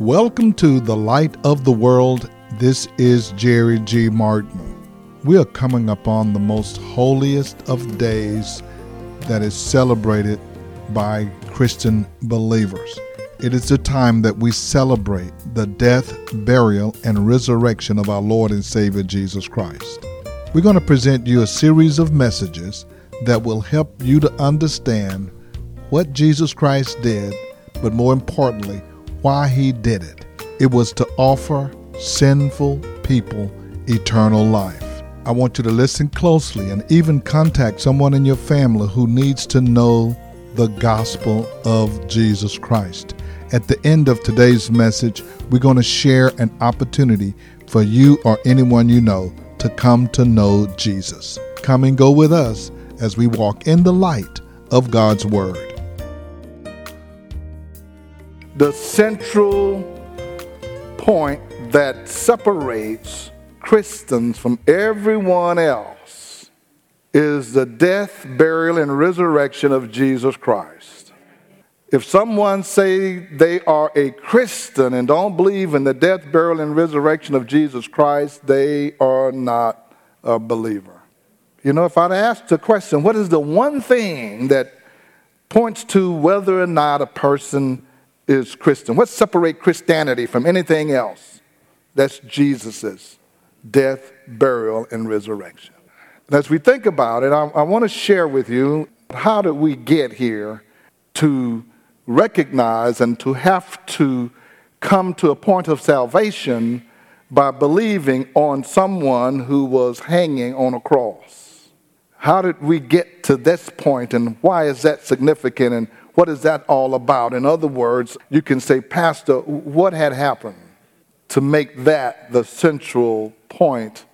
Welcome to the Light of the World. This is Jerry G. Martin. We are coming upon the most holiest of days that is celebrated by Christian believers. It is the time that we celebrate the death, burial, and resurrection of our Lord and Savior Jesus Christ. We're going to present you a series of messages that will help you to understand what Jesus Christ did, but more importantly, why he did it. It was to offer sinful people eternal life. I want you to listen closely and even contact someone in your family who needs to know the gospel of Jesus Christ. At the end of today's message, we're going to share an opportunity for you or anyone you know to come to know Jesus. Come and go with us as we walk in the light of God's Word. The central point that separates Christians from everyone else is the death, burial, and resurrection of Jesus Christ. If someone say they are a Christian and don't believe in the death, burial, and resurrection of Jesus Christ, they are not a believer. You know, if I'd asked the question, what is the one thing that points to whether or not a person is Christian? What separates Christianity from anything else? That's Jesus's death, burial, and resurrection. And as we think about it, I, I want to share with you how did we get here to recognize and to have to come to a point of salvation by believing on someone who was hanging on a cross. How did we get to this point and why is that significant and what is that all about? In other words, you can say, Pastor, what had happened to make that the central point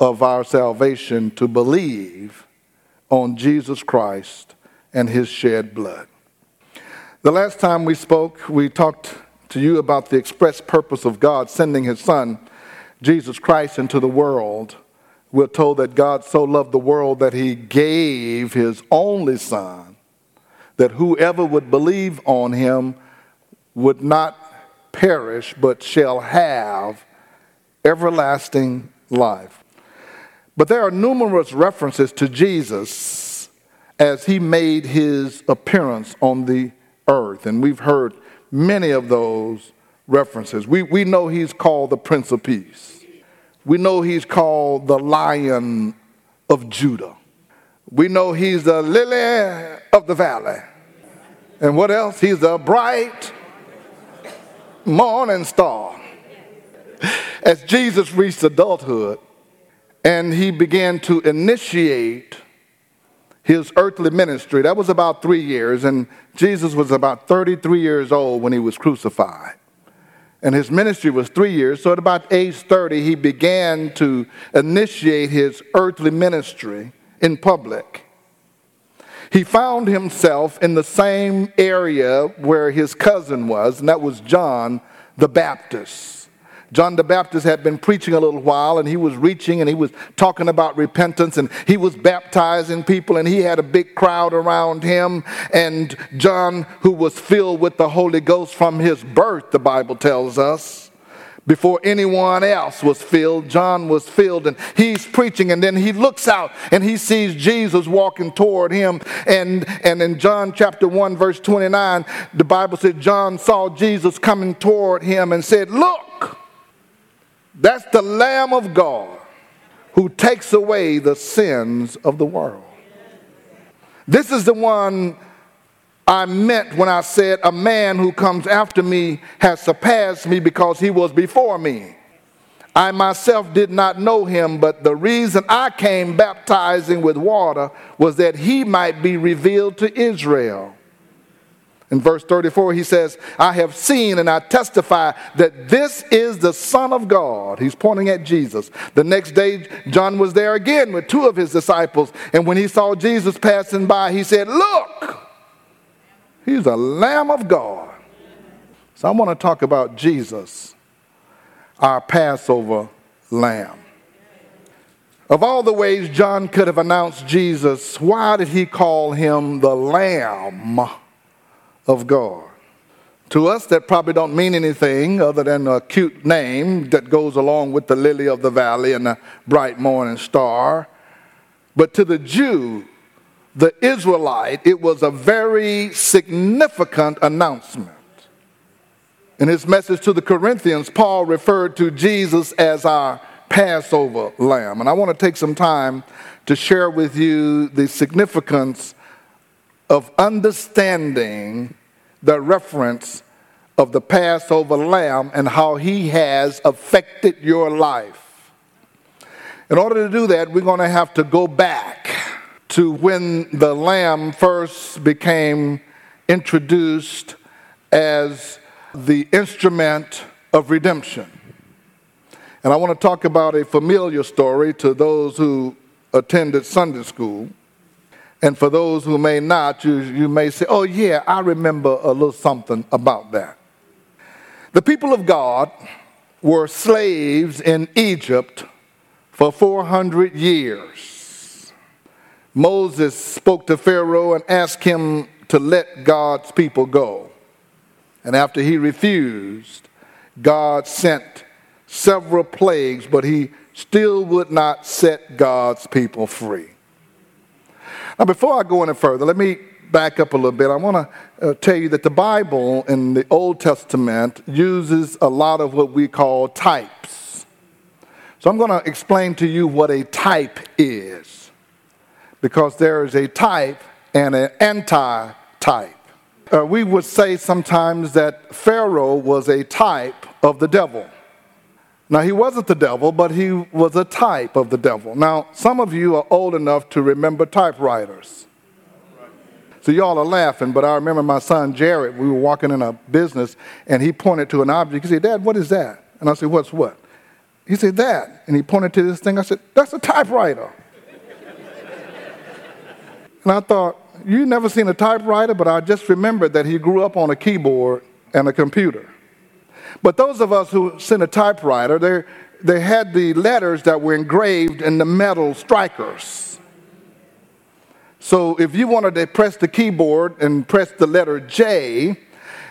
of our salvation to believe on Jesus Christ and his shed blood. The last time we spoke, we talked to you about the express purpose of God sending his son, Jesus Christ, into the world. We're told that God so loved the world that he gave his only son, that whoever would believe on him would not perish, but shall have everlasting life. But there are numerous references to Jesus as he made his appearance on the earth, and we've heard many of those references. We, we know he's called the Prince of Peace, we know he's called the Lion of Judah, we know he's the lily of the valley. And what else? He's the bright morning star. As Jesus reached adulthood and he began to initiate his earthly ministry, that was about three years, and Jesus was about 33 years old when he was crucified. And his ministry was three years, so at about age 30, he began to initiate his earthly ministry in public. He found himself in the same area where his cousin was, and that was John the Baptist. John the Baptist had been preaching a little while and he was reaching and he was talking about repentance and he was baptizing people and he had a big crowd around him. And John, who was filled with the Holy Ghost from his birth, the Bible tells us, before anyone else was filled. John was filled and he's preaching and then he looks out and he sees Jesus walking toward him. And, and in John chapter 1 verse 29, the Bible said John saw Jesus coming toward him and said, look, that's the Lamb of God who takes away the sins of the world. This is the one I meant when I said, A man who comes after me has surpassed me because he was before me. I myself did not know him, but the reason I came baptizing with water was that he might be revealed to Israel. In verse 34, he says, I have seen and I testify that this is the Son of God. He's pointing at Jesus. The next day, John was there again with two of his disciples. And when he saw Jesus passing by, he said, Look, He's a Lamb of God. So I want to talk about Jesus, our Passover Lamb. Of all the ways John could have announced Jesus, why did he call him the Lamb of God? To us, that probably don't mean anything other than a cute name that goes along with the lily of the valley and the bright morning star. But to the Jew, the Israelite, it was a very significant announcement. In his message to the Corinthians, Paul referred to Jesus as our Passover lamb. And I want to take some time to share with you the significance of understanding the reference of the Passover lamb and how he has affected your life. In order to do that, we're going to have to go back to when the lamb first became introduced as the instrument of redemption. And I want to talk about a familiar story to those who attended Sunday school. And for those who may not, you, you may say, oh, yeah, I remember a little something about that. The people of God were slaves in Egypt for 400 years. Moses spoke to Pharaoh and asked him to let God's people go. And after he refused, God sent several plagues, but he still would not set God's people free. Now, before I go any further, let me back up a little bit. I want to uh, tell you that the Bible in the Old Testament uses a lot of what we call types. So I'm going to explain to you what a type is, because there is a type and an anti type. Uh, we would say sometimes that Pharaoh was a type of the devil. Now, he wasn't the devil, but he was a type of the devil. Now, some of you are old enough to remember typewriters. So, y'all are laughing, but I remember my son Jared, we were walking in a business, and he pointed to an object. He said, Dad, what is that? And I said, What's what? He said, That. And he pointed to this thing. I said, That's a typewriter. and I thought, you never seen a typewriter, but I just remembered that he grew up on a keyboard and a computer. But those of us who sent a typewriter, they, they had the letters that were engraved in the metal strikers. So if you wanted to press the keyboard and press the letter J,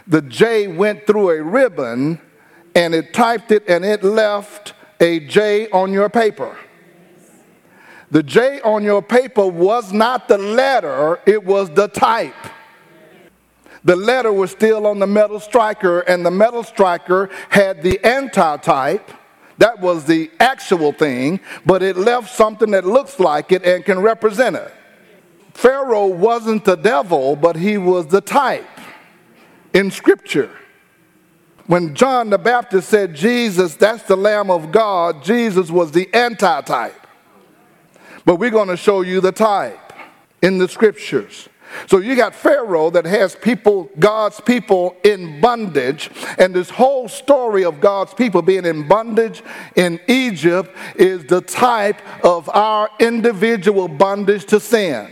the J went through a ribbon and it typed it and it left a J on your paper. The J on your paper was not the letter, it was the type. The letter was still on the metal striker, and the metal striker had the anti type. That was the actual thing, but it left something that looks like it and can represent it. Pharaoh wasn't the devil, but he was the type in Scripture. When John the Baptist said, Jesus, that's the Lamb of God, Jesus was the anti type. But we're going to show you the type in the scriptures. So you got Pharaoh that has people, God's people in bondage, and this whole story of God's people being in bondage in Egypt is the type of our individual bondage to sin.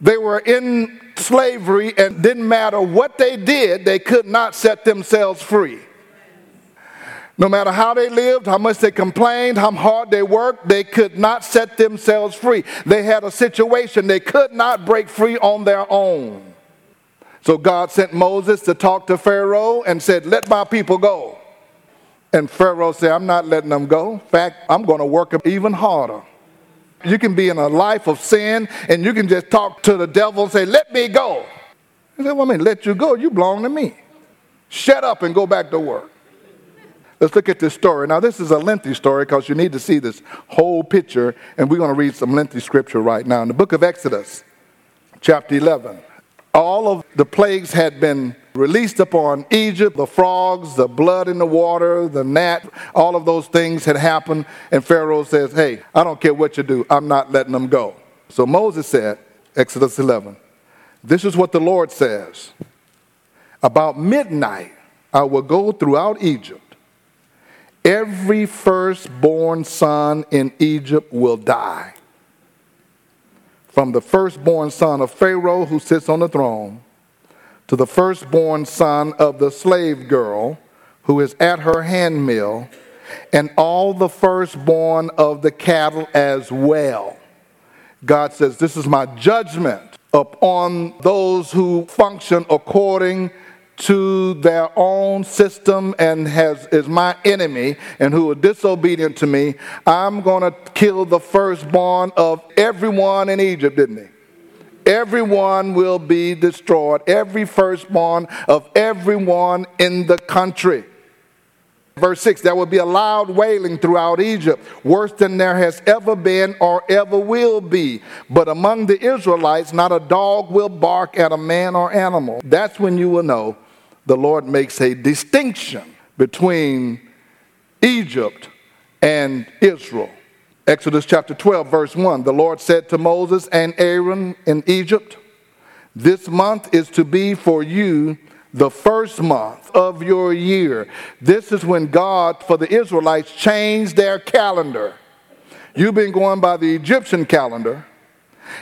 They were in slavery and didn't matter what they did, they could not set themselves free. No matter how they lived, how much they complained, how hard they worked, they could not set themselves free. They had a situation they could not break free on their own. So God sent Moses to talk to Pharaoh and said, Let my people go. And Pharaoh said, I'm not letting them go. In fact, I'm going to work them even harder. You can be in a life of sin and you can just talk to the devil and say, Let me go. He said, Well, I mean, let you go. You belong to me. Shut up and go back to work. Let's look at this story. Now, this is a lengthy story because you need to see this whole picture, and we're going to read some lengthy scripture right now. In the book of Exodus, chapter 11, all of the plagues had been released upon Egypt the frogs, the blood in the water, the gnat, all of those things had happened. And Pharaoh says, Hey, I don't care what you do, I'm not letting them go. So Moses said, Exodus 11, this is what the Lord says About midnight, I will go throughout Egypt every firstborn son in Egypt will die. From the firstborn son of Pharaoh who sits on the throne to the firstborn son of the slave girl who is at her handmill, and all the firstborn of the cattle as well. God says, This is my judgment upon those who function according to their own system and has, is my enemy and who are disobedient to me, I'm going to kill the firstborn of everyone in Egypt, didn't he? Everyone will be destroyed, every firstborn of everyone in the country. Verse 6 There will be a loud wailing throughout Egypt, worse than there has ever been or ever will be. But among the Israelites, not a dog will bark at a man or animal. That's when you will know the Lord makes a distinction between Egypt and Israel. Exodus chapter 12, verse 1 The Lord said to Moses and Aaron in Egypt, This month is to be for you the first month of your year. This is when God, for the Israelites, changed their calendar. You've been going by the Egyptian calendar,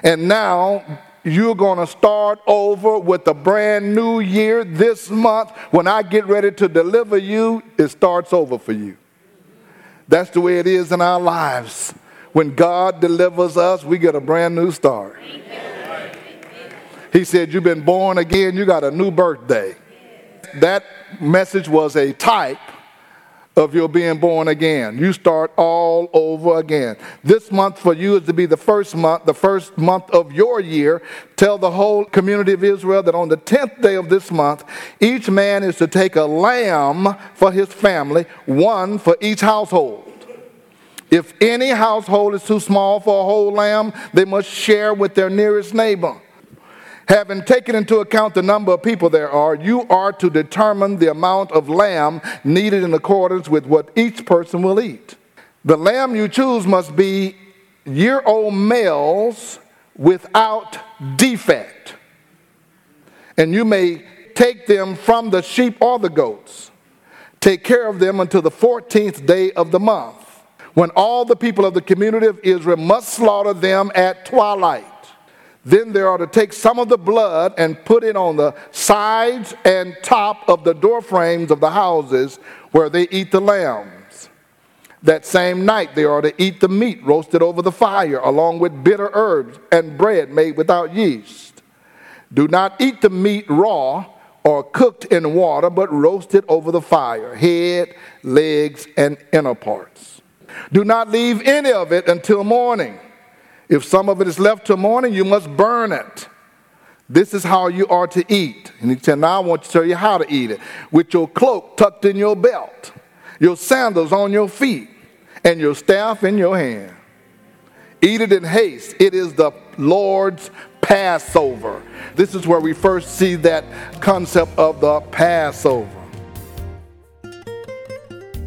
and now you're going to start over with a brand new year this month. When I get ready to deliver you, it starts over for you. That's the way it is in our lives. When God delivers us, we get a brand new start. He said, You've been born again, you got a new birthday. That message was a type of your being born again. You start all over again. This month for you is to be the first month, the first month of your year. Tell the whole community of Israel that on the 10th day of this month, each man is to take a lamb for his family, one for each household. If any household is too small for a whole lamb, they must share with their nearest neighbor. Having taken into account the number of people there are, you are to determine the amount of lamb needed in accordance with what each person will eat. The lamb you choose must be year old males without defect. And you may take them from the sheep or the goats. Take care of them until the 14th day of the month, when all the people of the community of Israel must slaughter them at twilight. Then they are to take some of the blood and put it on the sides and top of the door frames of the houses where they eat the lambs. That same night they are to eat the meat roasted over the fire, along with bitter herbs and bread made without yeast. Do not eat the meat raw or cooked in water, but roasted over the fire, head, legs, and inner parts. Do not leave any of it until morning. If some of it is left till morning, you must burn it. This is how you are to eat. And he said, Now I want to tell you how to eat it. With your cloak tucked in your belt, your sandals on your feet, and your staff in your hand. Eat it in haste. It is the Lord's Passover. This is where we first see that concept of the Passover.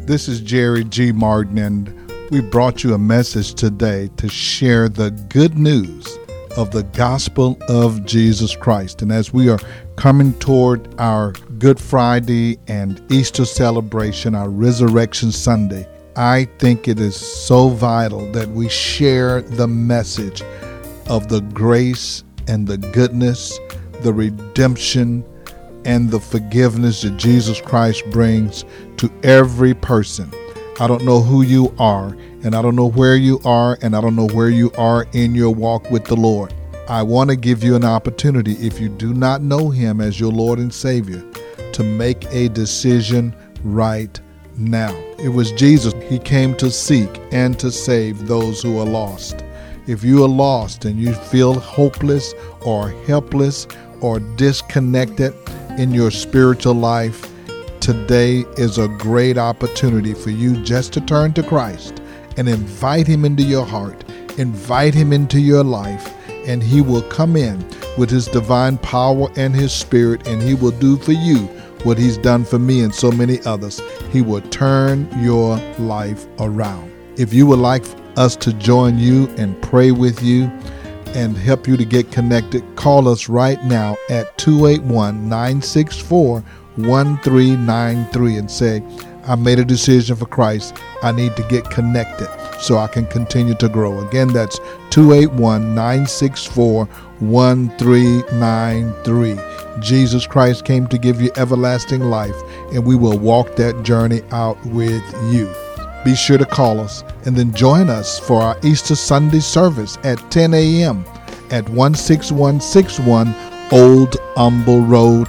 This is Jerry G. Martin, and we brought you a message today to share the good news of the gospel of Jesus Christ. And as we are coming toward our Good Friday and Easter celebration, our Resurrection Sunday, I think it is so vital that we share the message of the grace and the goodness, the redemption, and the forgiveness that Jesus Christ brings to every person. I don't know who you are, and I don't know where you are, and I don't know where you are in your walk with the Lord. I want to give you an opportunity, if you do not know Him as your Lord and Savior, to make a decision right now. It was Jesus. He came to seek and to save those who are lost. If you are lost and you feel hopeless or helpless or disconnected in your spiritual life, today is a great opportunity for you just to turn to Christ and invite Him into your heart, invite Him into your life, and He will come in with His divine power and His Spirit, and He will do for you what He's done for me and so many others. He will turn your life around. If you would like us to join you and pray with you and help you to get connected, call us right now at 281 964 1393 and say, I made a decision for Christ. I need to get connected so I can continue to grow. Again, that's 281 964 1393. Jesus Christ came to give you everlasting life, and we will walk that journey out with you. Be sure to call us and then join us for our Easter Sunday service at 10 a.m. at 16161 Old Humble Road